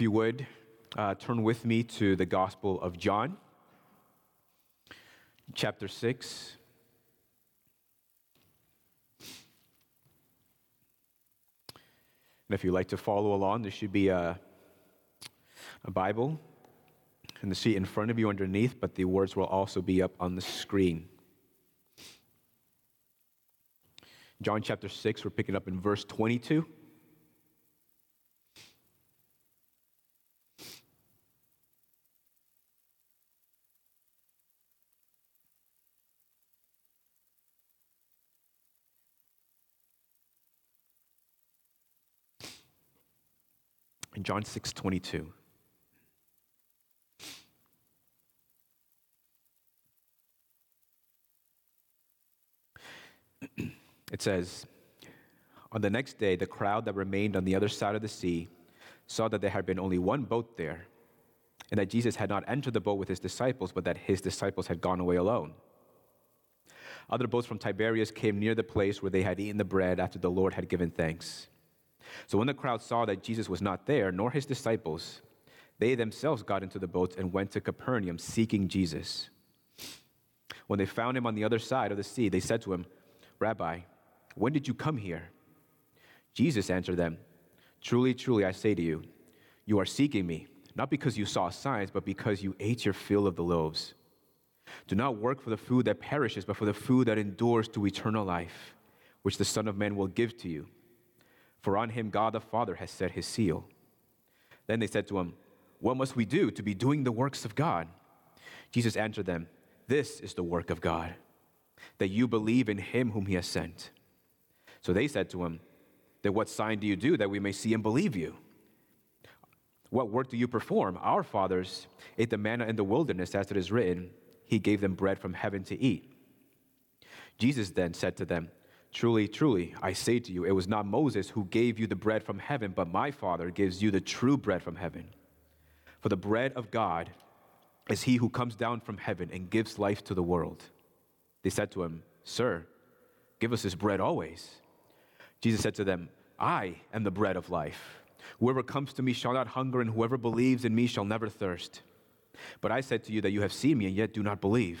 If you would, uh, turn with me to the Gospel of John, chapter 6. And if you'd like to follow along, there should be a, a Bible in the seat in front of you underneath, but the words will also be up on the screen. John chapter 6, we're picking up in verse 22. In John 6 22. It says, On the next day, the crowd that remained on the other side of the sea saw that there had been only one boat there, and that Jesus had not entered the boat with his disciples, but that his disciples had gone away alone. Other boats from Tiberias came near the place where they had eaten the bread after the Lord had given thanks. So when the crowd saw that Jesus was not there, nor his disciples, they themselves got into the boats and went to Capernaum seeking Jesus. When they found him on the other side of the sea, they said to him, Rabbi, when did you come here? Jesus answered them, Truly, truly, I say to you, you are seeking me, not because you saw signs, but because you ate your fill of the loaves. Do not work for the food that perishes, but for the food that endures to eternal life, which the Son of Man will give to you. For on him God the Father has set his seal. Then they said to him, What must we do to be doing the works of God? Jesus answered them, This is the work of God, that you believe in him whom he has sent. So they said to him, Then what sign do you do that we may see and believe you? What work do you perform? Our fathers ate the manna in the wilderness, as it is written, He gave them bread from heaven to eat. Jesus then said to them, Truly, truly, I say to you, it was not Moses who gave you the bread from heaven, but my Father gives you the true bread from heaven. For the bread of God is he who comes down from heaven and gives life to the world. They said to him, Sir, give us this bread always. Jesus said to them, I am the bread of life. Whoever comes to me shall not hunger, and whoever believes in me shall never thirst. But I said to you that you have seen me and yet do not believe.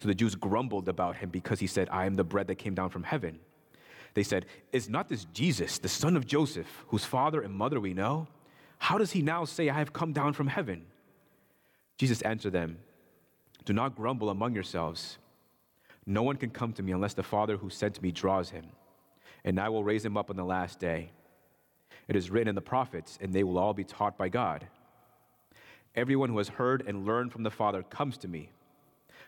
So the Jews grumbled about him because he said, I am the bread that came down from heaven. They said, Is not this Jesus, the son of Joseph, whose father and mother we know? How does he now say, I have come down from heaven? Jesus answered them, Do not grumble among yourselves. No one can come to me unless the Father who sent me draws him and I will raise him up on the last day. It is written in the prophets, and they will all be taught by God. Everyone who has heard and learned from the Father comes to me.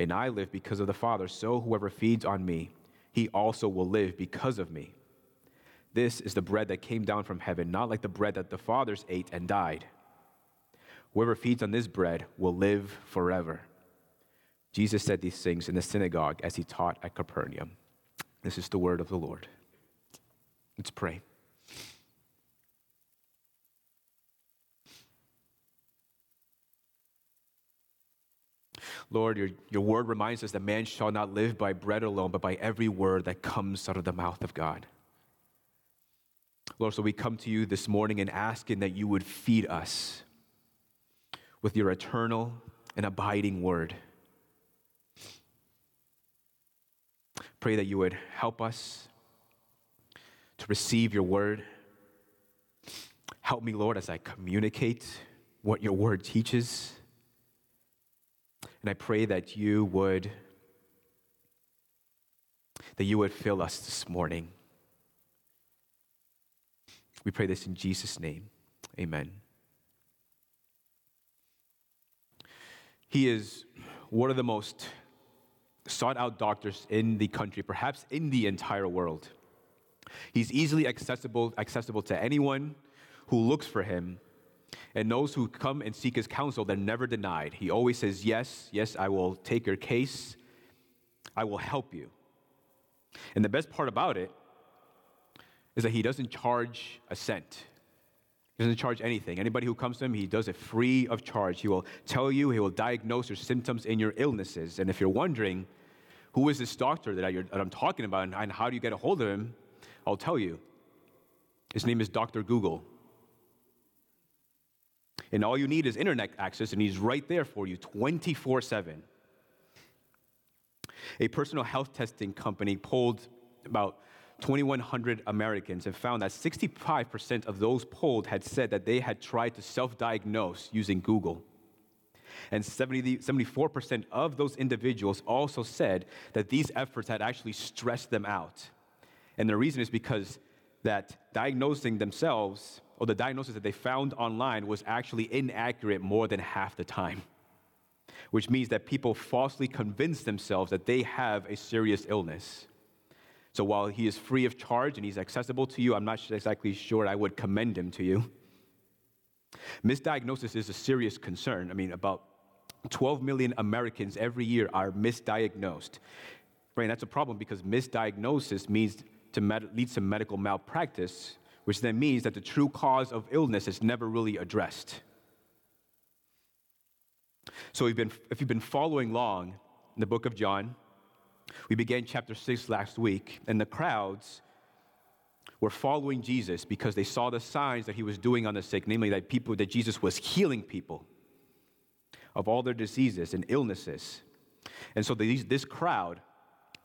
and I live because of the Father, so whoever feeds on me, he also will live because of me. This is the bread that came down from heaven, not like the bread that the fathers ate and died. Whoever feeds on this bread will live forever. Jesus said these things in the synagogue as he taught at Capernaum. This is the word of the Lord. Let's pray. Lord, your, your word reminds us that man shall not live by bread alone, but by every word that comes out of the mouth of God. Lord, so we come to you this morning and asking that you would feed us with your eternal and abiding word. Pray that you would help us to receive your word. Help me, Lord, as I communicate what your word teaches. And I pray that you would that you would fill us this morning. We pray this in Jesus' name. Amen. He is one of the most sought out doctors in the country, perhaps in the entire world. He's easily accessible, accessible to anyone who looks for him, and those who come and seek his counsel, they're never denied. He always says, Yes, yes, I will take your case, I will help you. And the best part about it is that he doesn't charge a cent. He doesn't charge anything. Anybody who comes to him, he does it free of charge. He will tell you, he will diagnose your symptoms in your illnesses. And if you're wondering, who is this doctor that, I, am talking about and how do you get a hold of him? I'll tell you. His name is Dr. Google. And all you need is internet access, and he's right there for you 24 7. A personal health testing company polled about 2,100 Americans and found that 65% of those polled had said that they had tried to self diagnose using Google. And 70, 74% of those individuals also said that these efforts had actually stressed them out. And the reason is because that diagnosing themselves or the diagnosis that they found online was actually inaccurate more than half the time, which means that people falsely convince themselves that they have a serious illness. So while he is free of charge and he's accessible to you, I'm not exactly sure I would commend him to you. Misdiagnosis is a serious concern. I mean, about 12 million Americans every year are misdiagnosed. Right, that's a problem because misdiagnosis means to med- leads to medical malpractice, which then means that the true cause of illness is never really addressed. So, if you've been following along in the book of John, we began chapter 6 last week, and the crowds were following Jesus because they saw the signs that he was doing on the sick, namely that people that Jesus was healing people of all their diseases and illnesses. And so these, this crowd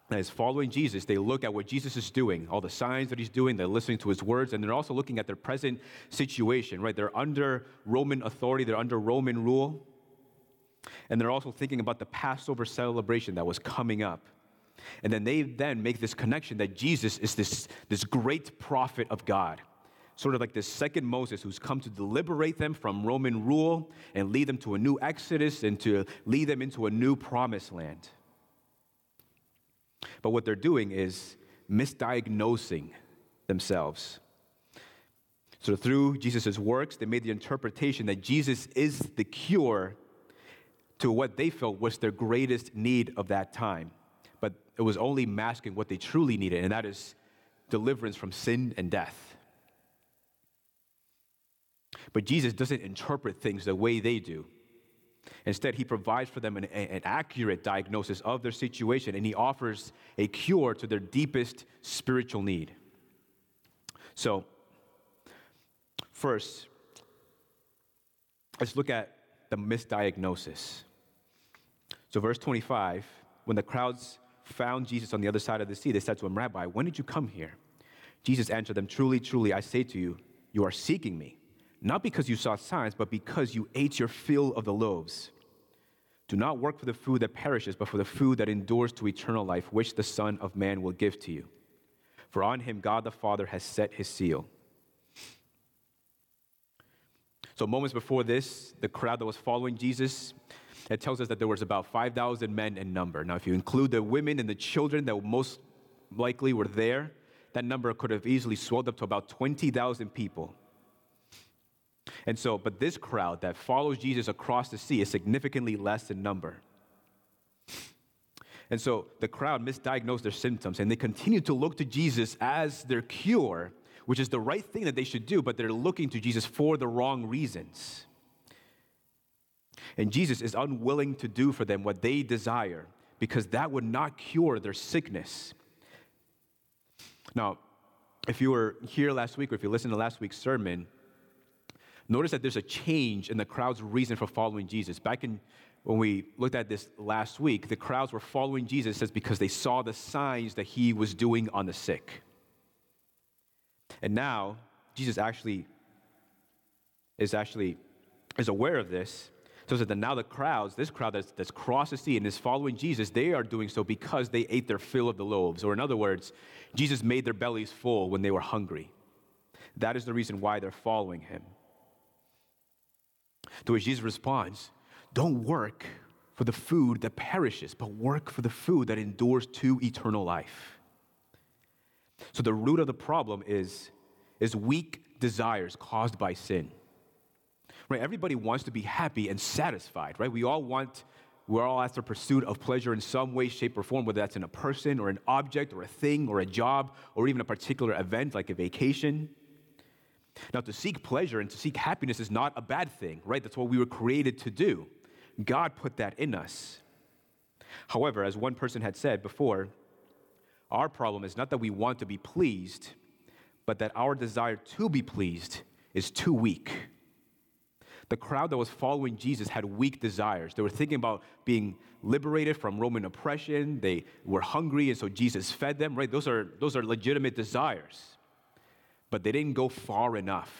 that is following Jesus, they look at what Jesus is doing, all the signs that he's doing, they're listening to his words, and they're also looking at their present situation, right? They're under Roman authority, they're under Roman rule. And they're also thinking about the Passover celebration that was coming up. And then they then make this connection that Jesus is this, this great prophet of God, sort of like this second Moses who's come to liberate them from Roman rule and lead them to a new exodus and to lead them into a new promised land. But what they're doing is misdiagnosing themselves. So, through Jesus' works, they made the interpretation that Jesus is the cure to what they felt was their greatest need of that time but it was only masking what they truly needed, and that is deliverance from sin and death. But Jesus doesn't interpret things the way they do. Instead, he provides for them an, an, accurate diagnosis of their situation and he offers a cure to their deepest spiritual need. So, first, let's look at the misdiagnosis. So, verse 25 when the crowds found Jesus on the other side of the sea, they said to him, Rabbi, when did you come here? Jesus answered them, Truly, truly, I say to you, you are seeking me, not because you saw signs, but because you ate your fill of the loaves. Do not work for the food that perishes, but for the food that endures to eternal life, which the Son of Man will give to you. For on him God the Father has set his seal. So, moments before this, the crowd that was following Jesus it tells us that there was about 5,000 men in number. Now, if you include the women and the children that most likely were there, that number could have easily swelled up to about 20,000 people. And so, but this crowd that follows Jesus across the sea is significantly less in number. And so the crowd misdiagnosed their symptoms and they continue to look to Jesus as their cure, which is the right thing that they should do, but they're looking to Jesus for the wrong reasons. And Jesus is unwilling to do for them what they desire because that would not cure their sickness. Now, if you were here last week or if you listened to last week's sermon, notice that there's a change in the crowd's reason for following Jesus. Back in when we looked at this last week, the crowds were following Jesus says because they saw the signs that he was doing on the sick. And now Jesus actually is actually is aware of this. So that now the crowds, this crowd that's, that's crossed the sea and is following Jesus, they are doing so because they ate their fill of the loaves. Or in other words, Jesus made their bellies full when they were hungry. That is the reason why they're following him. To which Jesus responds, Don't work for the food that perishes, but work for the food that endures to eternal life. So the root of the problem is, is weak desires caused by sin. Right? Everybody wants to be happy and satisfied, right? We all want, we're all after pursuit of pleasure in some way, shape, or form, whether that's in a person or an object or a thing or a job or even a particular event like a vacation. Now, to seek pleasure and to seek happiness is not a bad thing, right? That's what we were created to do. God put that in us. However, as one person had said before, our problem is not that we want to be pleased, but that our desire to be pleased is too weak. The crowd that was following Jesus had weak desires. They were thinking about being liberated from Roman oppression. They were hungry, and so Jesus fed them, right? Those are, those are legitimate desires. But they didn't go far enough.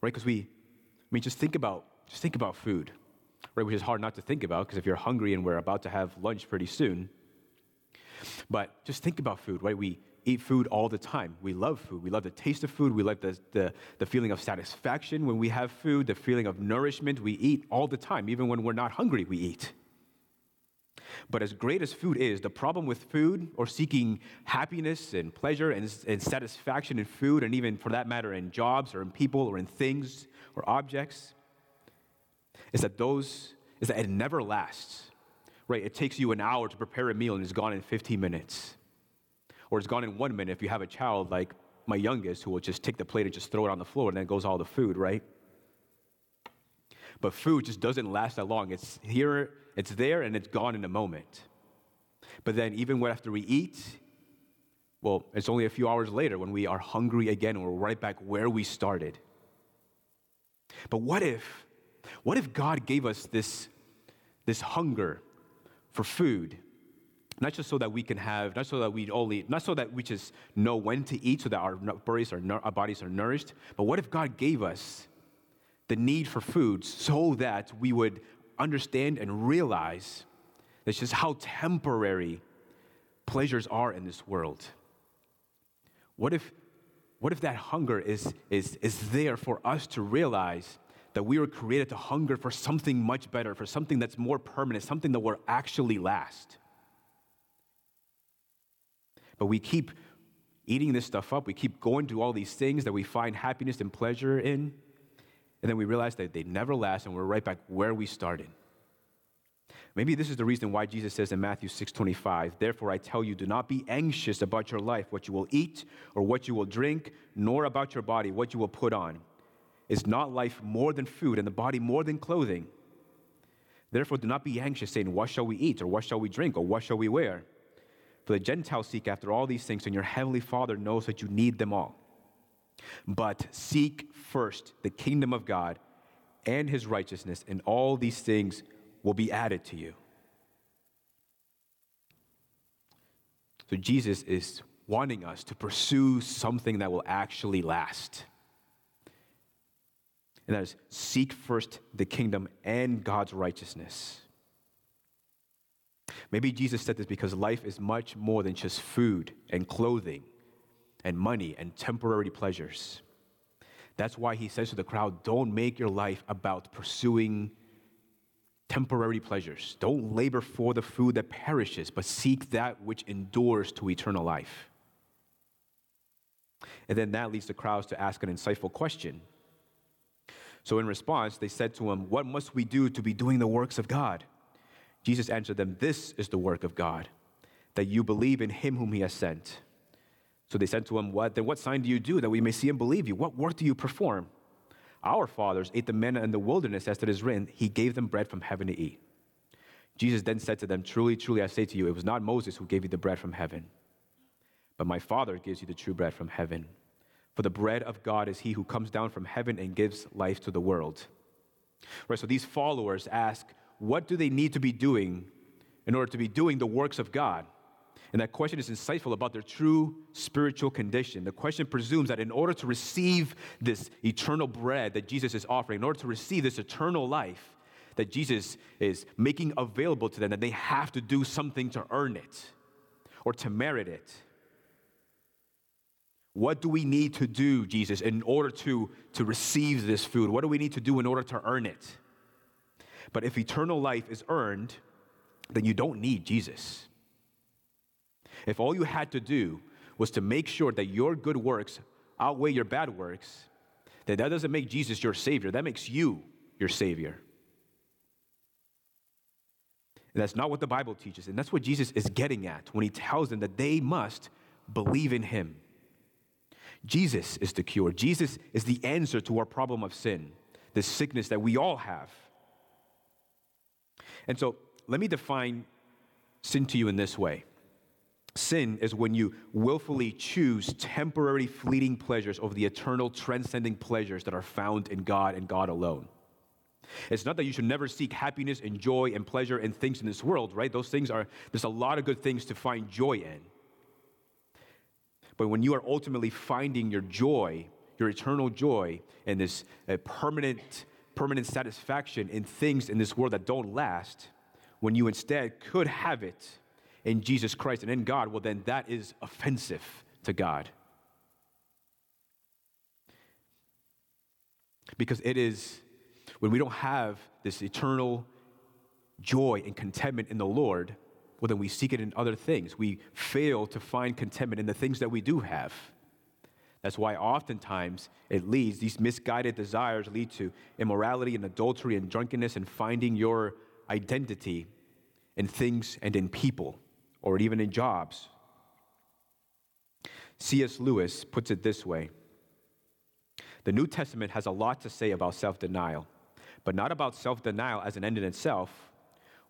Right? Because we, I mean, just think about, just think about food, right? Which is hard not to think about because if you're hungry and we're about to have lunch pretty soon. But just think about food, right? We, eat food all the time. We love food. We love the taste of food. We like the, the, the, feeling of satisfaction when we have food, the feeling of nourishment. We eat all the time. Even when we're not hungry, we eat. But as great as food is, the problem with food or seeking happiness and pleasure and, and satisfaction in food, and even for that matter in jobs or in people or in things or objects, is that those is that it never lasts. Right? It takes you an hour to prepare a meal and it's gone in 15 minutes or it's gone in one minute if you have a child like my youngest who will just take the plate and just throw it on the floor and then goes all the food, right? But food just doesn't last that long. It's here, it's there, and it's gone in a moment. But then, even after we eat, well, it's only a few hours later when we are hungry again and we're right back where we started. But what if, what if God gave us this, this hunger for food? not just so that we can have, not so that we only, not so that we just know when to eat so that our bodies are, our bodies are nourished, but what if God gave us the need for food so that we would understand and realize that's just how temporary pleasures are in this world? What if, what if that hunger is, is, is there for us to realize that we were created to hunger for something much better, for something that's more permanent, something that will actually last? But we keep eating this stuff up. We keep going to all these things that we find happiness and pleasure in. And then we realize that they never last and we're right back where we started. Maybe this is the reason why Jesus says in Matthew 6:25, "Therefore I tell you, do not be anxious about your life, what you will eat or what you will drink, nor about your body, what you will put on. Is not life more than food and the body more than clothing? Therefore do not be anxious saying, what shall we eat or what shall we drink or what shall we wear?" For the Gentiles seek after all these things, and your heavenly Father knows that you need them all. But seek first the kingdom of God and his righteousness, and all these things will be added to you. So Jesus is wanting us to pursue something that will actually last. And that is seek first the kingdom and God's righteousness. Maybe Jesus said this because life is much more than just food and clothing and money and temporary pleasures. That's why he says to the crowd, don't make your life about pursuing temporary pleasures. Don't labor for the food that perishes, but seek that which endures to eternal life. And then that leads the crowds to ask an insightful question. So, in response, they said to him, What must we do to be doing the works of God? Jesus answered them, This is the work of God, that you believe in him whom he has sent. So they said to him, What then what sign do you do that we may see and believe you? What work do you perform? Our fathers ate the manna in the wilderness, as it is written, He gave them bread from heaven to eat. Jesus then said to them, Truly, truly, I say to you, it was not Moses who gave you the bread from heaven, but my Father gives you the true bread from heaven. For the bread of God is he who comes down from heaven and gives life to the world. Right, so these followers ask, what do they need to be doing in order to be doing the works of God? And that question is insightful about their true spiritual condition. The question presumes that in order to receive this eternal bread that Jesus is offering, in order to receive this eternal life that Jesus is making available to them, that they have to do something to earn it or to merit it. What do we need to do, Jesus, in order to, to receive this food? What do we need to do in order to earn it? But if eternal life is earned, then you don't need Jesus. If all you had to do was to make sure that your good works outweigh your bad works, then that doesn't make Jesus your Savior. That makes you your Savior. And that's not what the Bible teaches. And that's what Jesus is getting at when he tells them that they must believe in him. Jesus is the cure. Jesus is the answer to our problem of sin, this sickness that we all have. And so let me define sin to you in this way sin is when you willfully choose temporary, fleeting pleasures over the eternal, transcending pleasures that are found in God and God alone. It's not that you should never seek happiness and joy and pleasure in things in this world, right? Those things are, there's a lot of good things to find joy in. But when you are ultimately finding your joy, your eternal joy, and this uh, permanent permanent satisfaction in things in this world that don't last, when you instead could have it in Jesus Christ and in God, well, then that is offensive to God. Because it is when we don't have this eternal joy and contentment in the Lord, well, then we seek it in other things. We fail to find contentment in the things that we do have. That's why oftentimes it leads, these misguided desires lead to immorality and adultery and drunkenness and finding your identity in things and in people or even in jobs. C.S. Lewis puts it this way The New Testament has a lot to say about self denial, but not about self denial as an end in itself.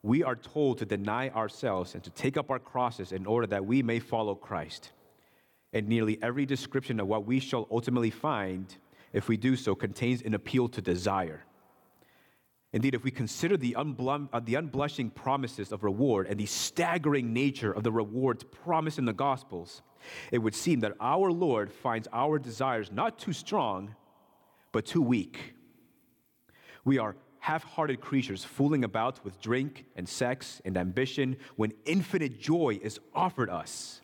We are told to deny ourselves and to take up our crosses in order that we may follow Christ and nearly every description of what we shall ultimately find, if we do so, contains an appeal to desire. Indeed, if we consider the, unblum, uh, the unblushing promises of reward and the staggering nature of the rewards promised in the Gospels, it would seem that our Lord finds our desires not too strong, but too weak. We are half hearted creatures fooling about with drink and sex and ambition when infinite joy is offered us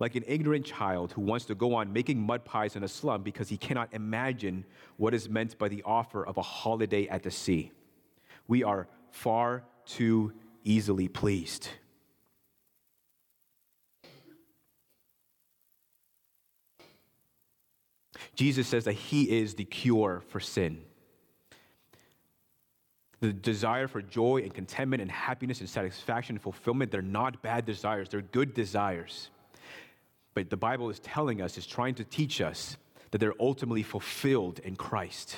like an ignorant child who wants to go on making mud pies in a slum because he cannot imagine what is meant by the offer of a holiday at the sea. We are far too easily pleased. Jesus says that he is the cure for sin. The desire for joy and contentment and happiness and satisfaction and fulfillment, they're not bad desires, they're good desires. But the Bible is telling us, is trying to teach us that they're ultimately fulfilled in Christ.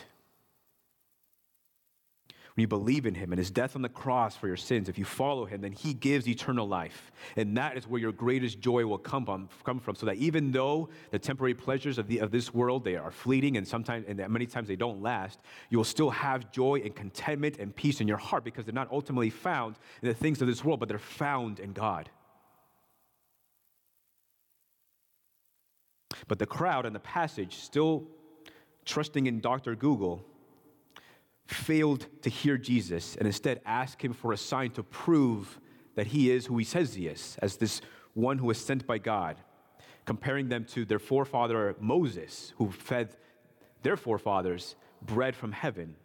When you believe in him and his death on the cross for your sins, if you follow him, then he gives eternal life. And that is where your greatest joy will come from, come from. So that even though the temporary pleasures of, the, of this world, they are fleeting and sometimes, and many times they don't last, you will still have joy and contentment and peace in your heart because they're not ultimately found in the things of this world, but they're found in God. But the crowd in the passage, still trusting in Dr. Google, failed to hear Jesus and instead asked him for a sign to prove that he is who he says he is, as this one who is sent by God, comparing them to their forefather Moses, who fed their forefathers bread from heaven.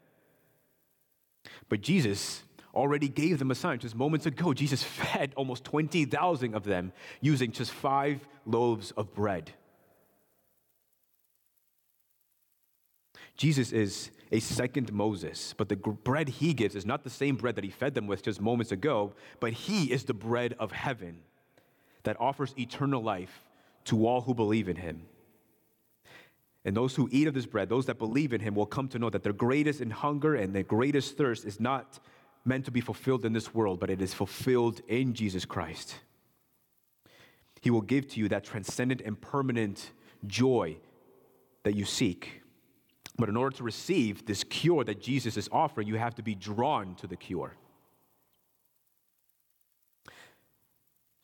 But Jesus already gave them a sign. Just moments ago, Jesus fed almost 20,000 of them using just five loaves of bread. Jesus is a second Moses, but the bread he gives is not the same bread that he fed them with just moments ago, but he is the bread of heaven that offers eternal life to all who believe in him. And those who eat of this bread, those that believe in him, will come to know that their greatest in hunger and their greatest thirst is not meant to be fulfilled in this world, but it is fulfilled in Jesus Christ. He will give to you that transcendent and permanent joy that you seek. But in order to receive this cure that Jesus is offering, you have to be drawn to the cure.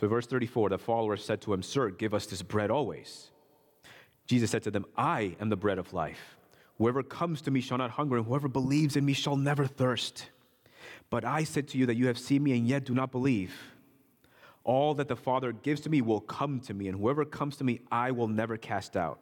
So, verse 34, the followers said to him, Sir, give us this bread always. Jesus said to them, I am the bread of life. Whoever comes to me shall not hunger, and whoever believes in me shall never thirst. But I said to you that you have seen me and yet do not believe. All that the Father gives to me will come to me, and whoever comes to me, I will never cast out.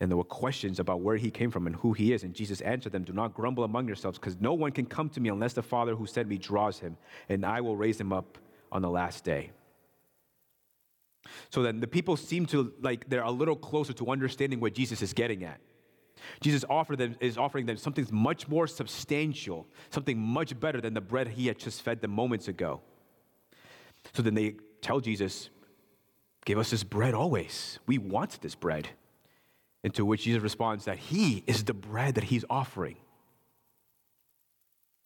And there were questions about where he came from and who he is. And Jesus answered them, Do not grumble among yourselves, because no one can come to me unless the Father who sent me draws him, and I will raise him up on the last day. So then the people seem to like they're a little closer to understanding what Jesus is getting at. Jesus offer them, is offering them something much more substantial, something much better than the bread he had just fed them moments ago. So then they tell Jesus, Give us this bread always. We want this bread. And to which Jesus responds that he is the bread that he's offering.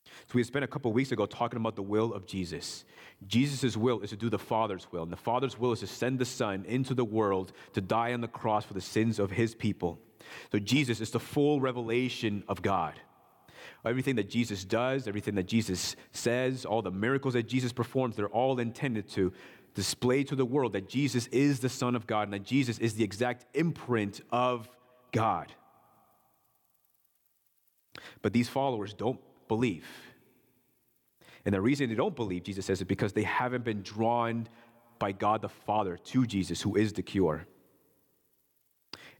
So we spent a couple weeks ago talking about the will of Jesus. Jesus' will is to do the Father's will, and the Father's will is to send the Son into the world to die on the cross for the sins of his people. So Jesus is the full revelation of God. Everything that Jesus does, everything that Jesus says, all the miracles that Jesus performs, they're all intended to display to the world that Jesus is the Son of God and that Jesus is the exact imprint of God. But these followers don't believe. And the reason they don't believe, Jesus says, is because they haven't been drawn by God the Father to Jesus, who is the cure.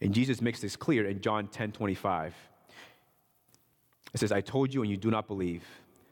And Jesus makes this clear in John 10 25. It says, I told you, and you do not believe.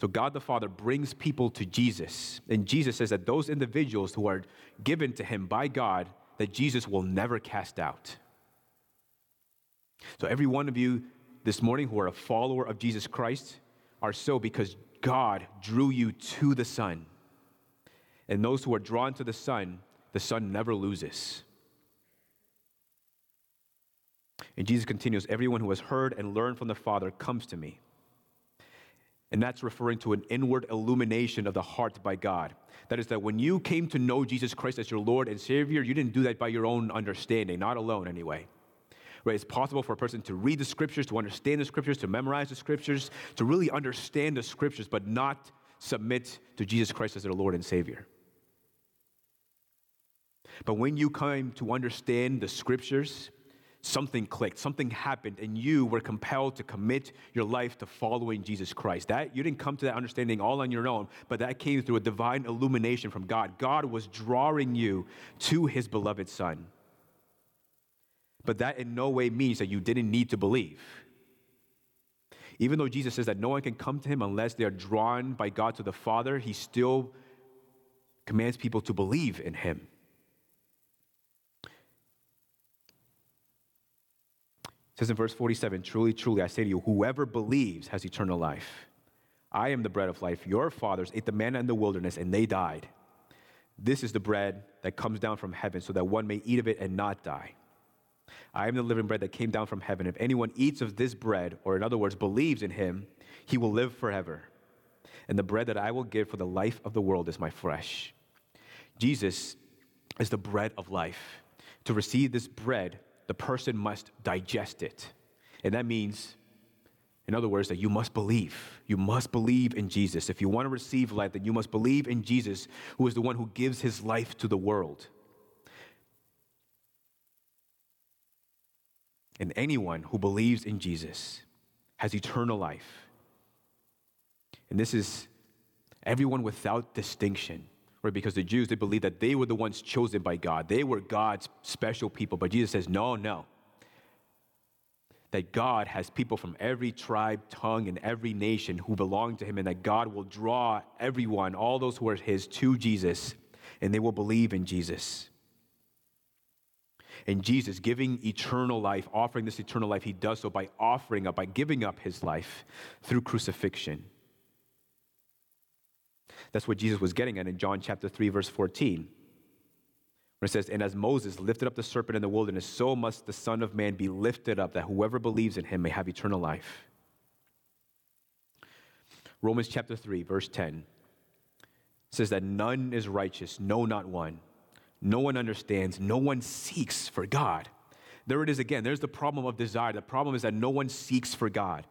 So, God the Father brings people to Jesus, and Jesus says that those individuals who are given to him by God, that Jesus will never cast out. So, every one of you this morning who are a follower of Jesus Christ are so because God drew you to the Son. And those who are drawn to the Son, the Son never loses. And Jesus continues Everyone who has heard and learned from the Father comes to me. And that's referring to an inward illumination of the heart by God. That is, that when you came to know Jesus Christ as your Lord and Savior, you didn't do that by your own understanding, not alone anyway. Right? It's possible for a person to read the scriptures, to understand the scriptures, to memorize the scriptures, to really understand the scriptures, but not submit to Jesus Christ as their Lord and Savior. But when you come to understand the scriptures, something clicked, something happened, and you were compelled to commit your life to following Jesus Christ. That you didn't come to that understanding all on your own, but that came through a divine illumination from God. God was drawing you to his beloved Son. But that in no way means that you didn't need to believe. Even though Jesus says that no one can come to him unless they are drawn by God to the Father, he still commands people to believe in him. Says in verse 47 Truly, truly, I say to you, whoever believes has eternal life. I am the bread of life. Your fathers ate the manna in the wilderness, and they died. This is the bread that comes down from heaven, so that one may eat of it and not die. I am the living bread that came down from heaven. If anyone eats of this bread, or in other words, believes in him, he will live forever. And the bread that I will give for the life of the world is my flesh. Jesus is the bread of life. To receive this bread, the person must digest it. And that means In other words, that you must believe. You must believe in Jesus. If you want to receive life, then you must believe in Jesus, who is the one who gives his life to the world. And anyone who believes in Jesus has eternal life. And this is everyone without distinction. Right? Because the Jews, they believed that they were the ones chosen by God. They were God's special people. But Jesus says, no, no. That God has people from every tribe, tongue, and every nation who belong to Him, and that God will draw everyone, all those who are His, to Jesus, and they will believe in Jesus. And Jesus, giving eternal life, offering this eternal life, He does so by offering up, by giving up His life through crucifixion. That's what Jesus was getting at in John chapter 3, verse 14. Where it says, And as Moses lifted up the serpent in the wilderness, so must the Son of Man be lifted up, that whoever believes in him may have eternal life. Romans chapter 3, verse 10 says that none is righteous, no, not one. No one understands, no one seeks for God. There it is again. There's the problem of desire. The problem is that no one seeks for God.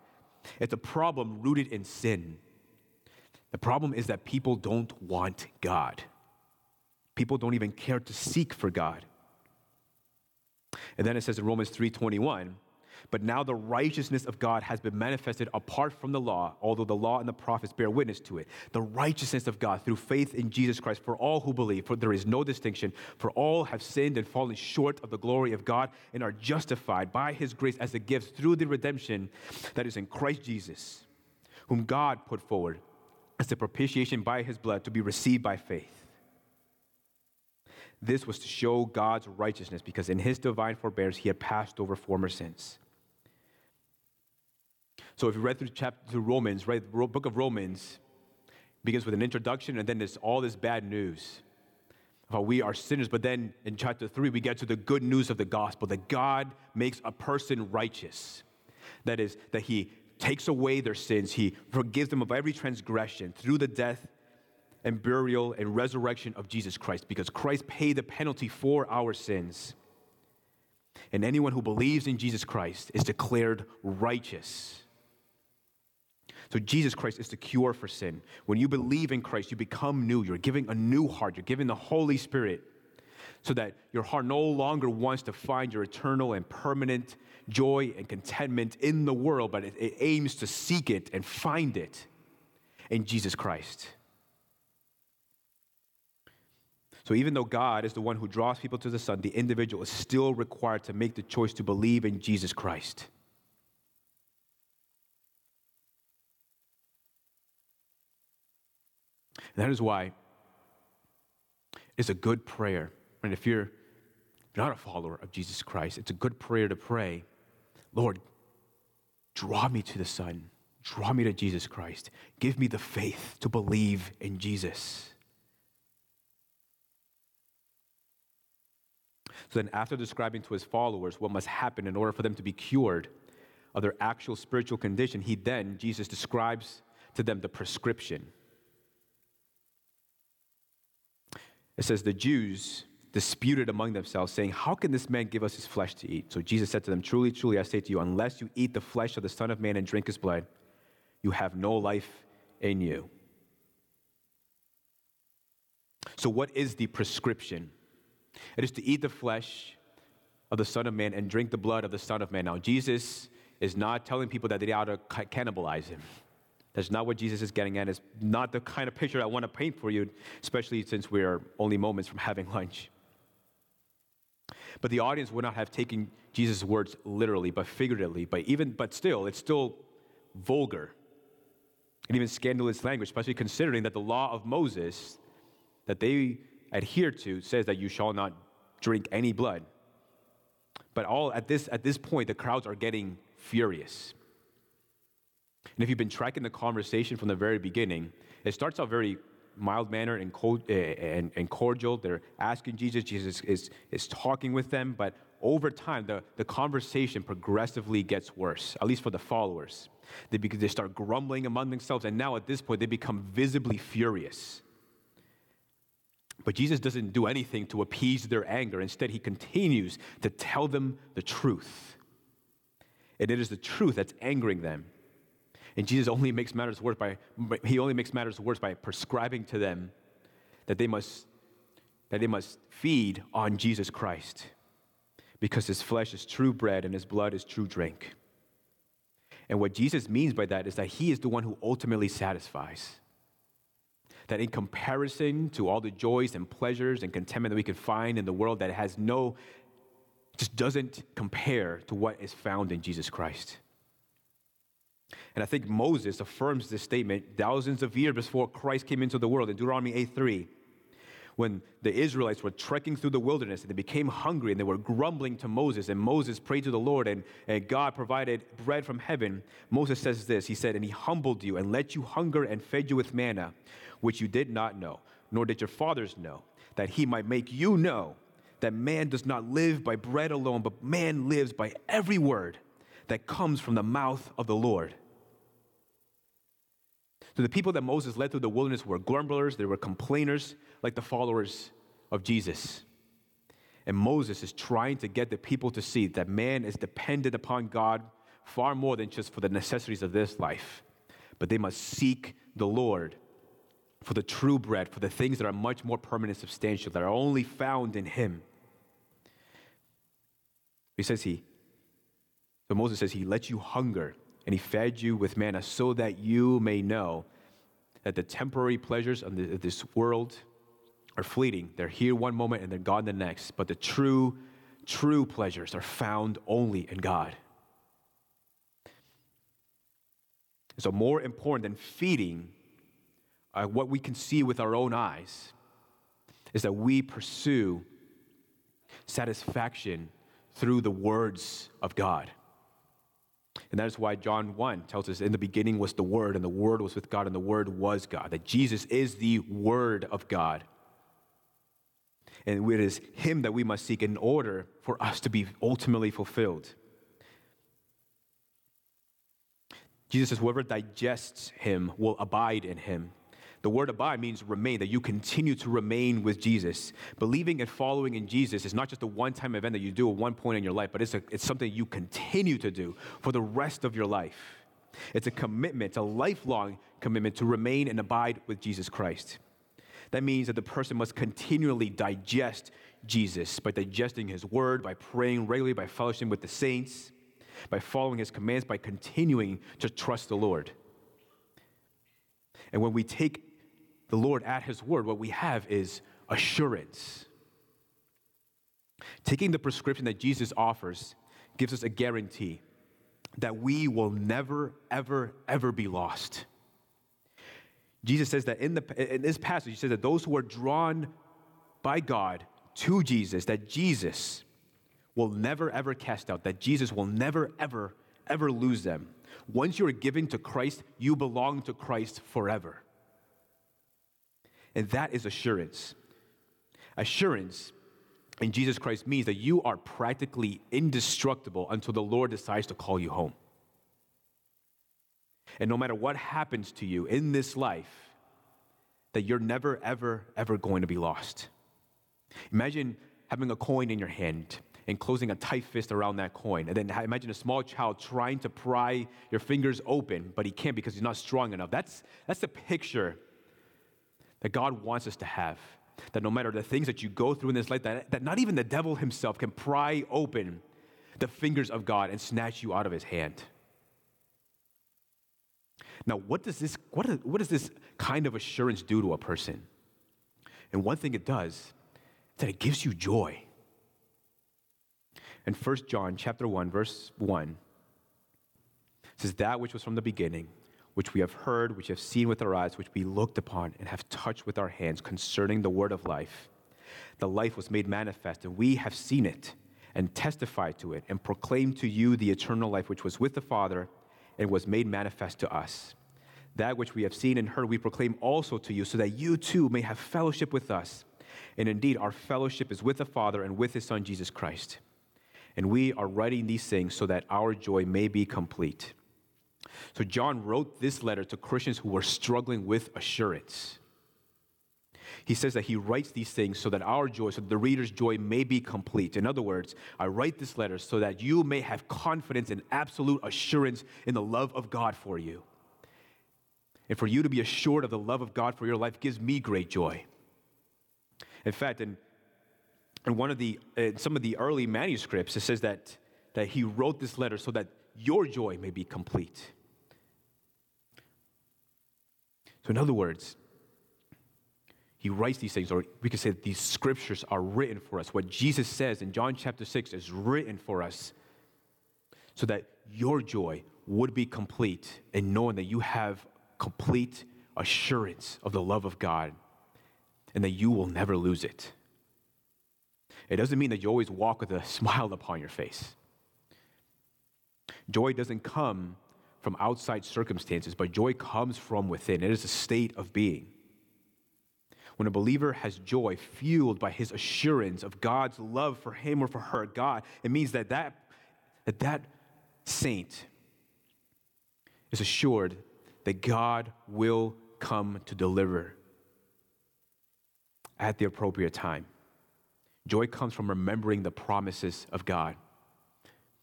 It's a problem rooted in sin. The problem is that people don't want God. People don't even care to seek for God. And then it says in Romans 3:21, but now the righteousness of God has been manifested apart from the law, although the law and the prophets bear witness to it. The righteousness of God through faith in Jesus Christ for all who believe, for there is no distinction, for all have sinned and fallen short of the glory of God and are justified by his grace as a gift through the redemption that is in Christ Jesus, whom God put forward as a propitiation by his blood to be received by faith. This was to show God's righteousness because in his divine forbearance he had passed over former sins. So if you read through chapter through Romans, right, the book of Romans begins with an introduction and then there's all this bad news how we are sinners. But then in chapter three, we get to the good news of the gospel that God makes a person righteous. That is, that he takes away their sins. He forgives them of every transgression through the death and burial and resurrection of Jesus Christ because Christ paid the penalty for our sins. And anyone who believes in Jesus Christ is declared righteous. So, Jesus Christ is the cure for sin. When you believe in Christ, you become new. You're giving a new heart, you're giving the Holy Spirit so that your heart no longer wants to find your eternal and permanent joy and contentment in the world, but it, it aims to seek it and find it in Jesus Christ. So, even though God is the one who draws people to the Son, the individual is still required to make the choice to believe in Jesus Christ. And that is why it's a good prayer and if you're not a follower of Jesus Christ, it's a good prayer to pray Lord, draw me to the Son, draw me to Jesus Christ. Give me the faith to believe in Jesus. So then, after describing to his followers what must happen in order for them to be cured of their actual spiritual condition, he then, Jesus, describes to them the prescription. It says, The Jews disputed among themselves, saying, How can this man give us his flesh to eat? So Jesus said to them, Truly, truly, I say to you, unless you eat the flesh of the Son of Man and drink his blood, you have no life in you. So, what is the prescription? It is to eat the flesh of the Son of Man and drink the blood of the Son of Man. Now, Jesus is not telling people that they ought to cannibalize him. That's not what Jesus is getting at. It's not the kind of picture I want to paint for you, especially since we are only moments from having lunch. But the audience would not have taken Jesus' words literally, but figuratively. But even, but still, it's still vulgar and even scandalous language, especially considering that the law of Moses that they adhere to says that you shall not drink any blood. But all at this at this point, the crowds are getting furious. And if you've been tracking the conversation from the very beginning, it starts out very mild mannered and, cold, uh, and, and, cordial. They're asking Jesus. Jesus is, is talking with them. But over time, the, the conversation progressively gets worse, at least for the followers. They, because they start grumbling among themselves. And now at this point, they become visibly furious. But Jesus doesn't do anything to appease their anger. Instead, he continues to tell them the truth. And it is the truth that's angering them. And Jesus only makes matters worse by he only makes matters worse by prescribing to them that they must that they must feed on Jesus Christ because his flesh is true bread and his blood is true drink. And what Jesus means by that is that he is the one who ultimately satisfies. That in comparison to all the joys and pleasures and contentment that we can find in the world that has no, just doesn't compare to what is found in Jesus Christ. And I think Moses affirms this statement thousands of years before Christ came into the world in Deuteronomy 8:3 when the Israelites were trekking through the wilderness and they became hungry and they were grumbling to Moses, and Moses prayed to the Lord, and, and God provided bread from heaven. Moses says this He said, And he humbled you and let you hunger and fed you with manna, which you did not know, nor did your fathers know, that he might make you know that man does not live by bread alone, but man lives by every word that comes from the mouth of the Lord. So the people that Moses led through the wilderness were grumblers, they were complainers, like the followers of Jesus. And Moses is trying to get the people to see that man is dependent upon God far more than just for the necessities of this life, but they must seek the Lord for the true bread, for the things that are much more permanent, substantial, that are only found in Him. He says He, so Moses says, He let you hunger and he fed you with manna so that you may know that the temporary pleasures of this world are fleeting. They're here one moment and they're gone the next. But the true, true pleasures are found only in God. So, more important than feeding uh, what we can see with our own eyes is that we pursue satisfaction through the words of God. And that is why John 1 tells us in the beginning was the Word, and the Word was with God, and the Word was God. That Jesus is the Word of God. And it is Him that we must seek in order for us to be ultimately fulfilled. Jesus says, whoever digests Him will abide in Him. The word abide means remain, that you continue to remain with Jesus. Believing and following in Jesus is not just a one time event that you do at one point in your life, but it's, a, it's something you continue to do for the rest of your life. It's a commitment, a lifelong commitment to remain and abide with Jesus Christ. That means that the person must continually digest Jesus by digesting his word, by praying regularly, by fellowship with the saints, by following his commands, by continuing to trust the Lord. And when we take the Lord at His word, what we have is assurance. Taking the prescription that Jesus offers gives us a guarantee that we will never, ever, ever be lost. Jesus says that in, the, in this passage, he says that those who are drawn by God to Jesus, that Jesus will never, ever cast out, that Jesus will never, ever, ever lose them. Once you are given to Christ, you belong to Christ forever. And that is assurance. Assurance in Jesus Christ means that you are practically indestructible until the Lord decides to call you home. And no matter what happens to you in this life, that you're never, ever, ever going to be lost. Imagine having a coin in your hand and closing a tight fist around that coin. And then imagine a small child trying to pry your fingers open, but he can't because he's not strong enough. That's, that's the picture that God wants us to have. That no matter the things that you go through in this life, that, that not even the devil himself can pry open the fingers of God and snatch you out of his hand. Now, what does this, what, what does this kind of assurance do to a person? And one thing it does is that it gives you joy. In 1 John chapter 1, verse 1, it says, That which was from the beginning, which we have heard, which we have seen with our eyes, which we looked upon and have touched with our hands concerning the word of life. The life was made manifest, and we have seen it and testified to it and proclaimed to you the eternal life which was with the Father and was made manifest to us. That which we have seen and heard, we proclaim also to you, so that you too may have fellowship with us. And indeed, our fellowship is with the Father and with his Son, Jesus Christ. And we are writing these things so that our joy may be complete. So John wrote this letter to Christians who were struggling with assurance. He says that he writes these things so that our joy, so the reader's joy may be complete. In other words, I write this letter so that you may have confidence and absolute assurance in the love of God for you. and for you to be assured of the love of God for your life gives me great joy. In fact, in, in one of the in some of the early manuscripts, it says that, that he wrote this letter so that your joy may be complete. So, in other words, he writes these things, or we could say that these scriptures are written for us. What Jesus says in John chapter 6 is written for us so that your joy would be complete in knowing that you have complete assurance of the love of God and that you will never lose it. It doesn't mean that you always walk with a smile upon your face. Joy doesn't come from outside circumstances, but joy comes from within. It is a state of being. When a believer has joy fueled by his assurance of God's love for him or for her, God, it means that that, that, that saint is assured that God will come to deliver at the appropriate time. Joy comes from remembering the promises of God.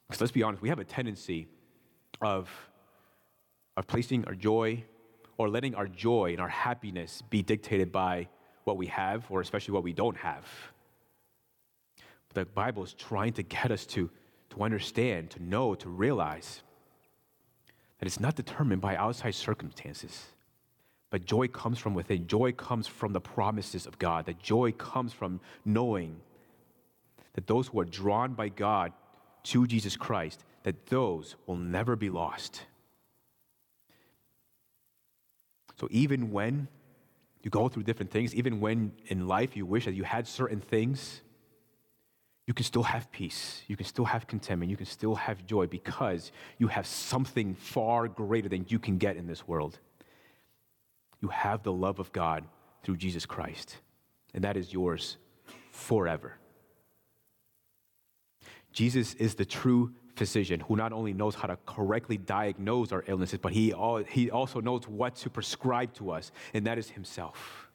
Because let's be honest, we have a tendency of, of placing our joy or letting our joy and our happiness be dictated by what we have, or especially what we don't have. The Bible is trying to get us to, to understand, to know, to realize that it's not determined by outside circumstances. But joy comes from within. Joy comes from the promises of God. That joy comes from knowing that those who are drawn by God to Jesus Christ, that those will never be lost. So even when you go through different things. Even when in life you wish that you had certain things, you can still have peace. You can still have contentment. You can still have joy because you have something far greater than you can get in this world. You have the love of God through Jesus Christ, and that is yours forever. Jesus is the true physician who not only knows how to correctly diagnose our illnesses, but he, he also knows what to prescribe to us, and that is himself.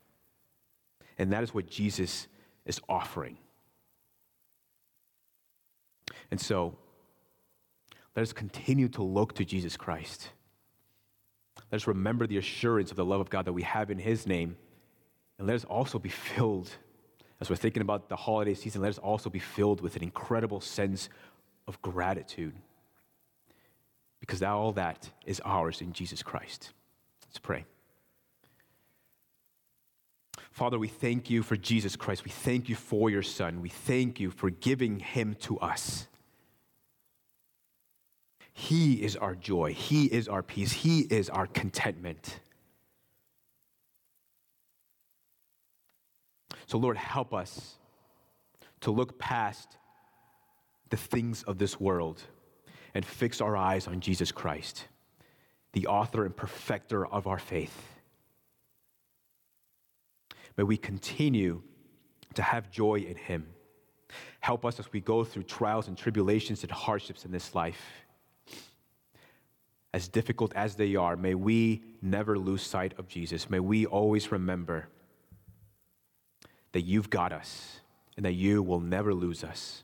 And that is what Jesus is offering. And so, let us continue to look to Jesus Christ. Let us remember the assurance of the love of God that we have in his name. And let us also be filled, as we're thinking about the holiday season, let us also be filled with an incredible sense of gratitude because all that is ours in Jesus Christ. Let's pray. Father, we thank you for Jesus Christ. We thank you for your Son. We thank you for giving him to us. He is our joy. He is our peace. He is our contentment. So, Lord, help us to look past the things of this world and fix our eyes on Jesus Christ, the author and perfecter of our faith. May we continue to have joy in Him. Help us as we go through trials and tribulations and hardships in this life. As difficult as they are, may we never lose sight of Jesus. May we always remember that you've got us and that you will never lose us.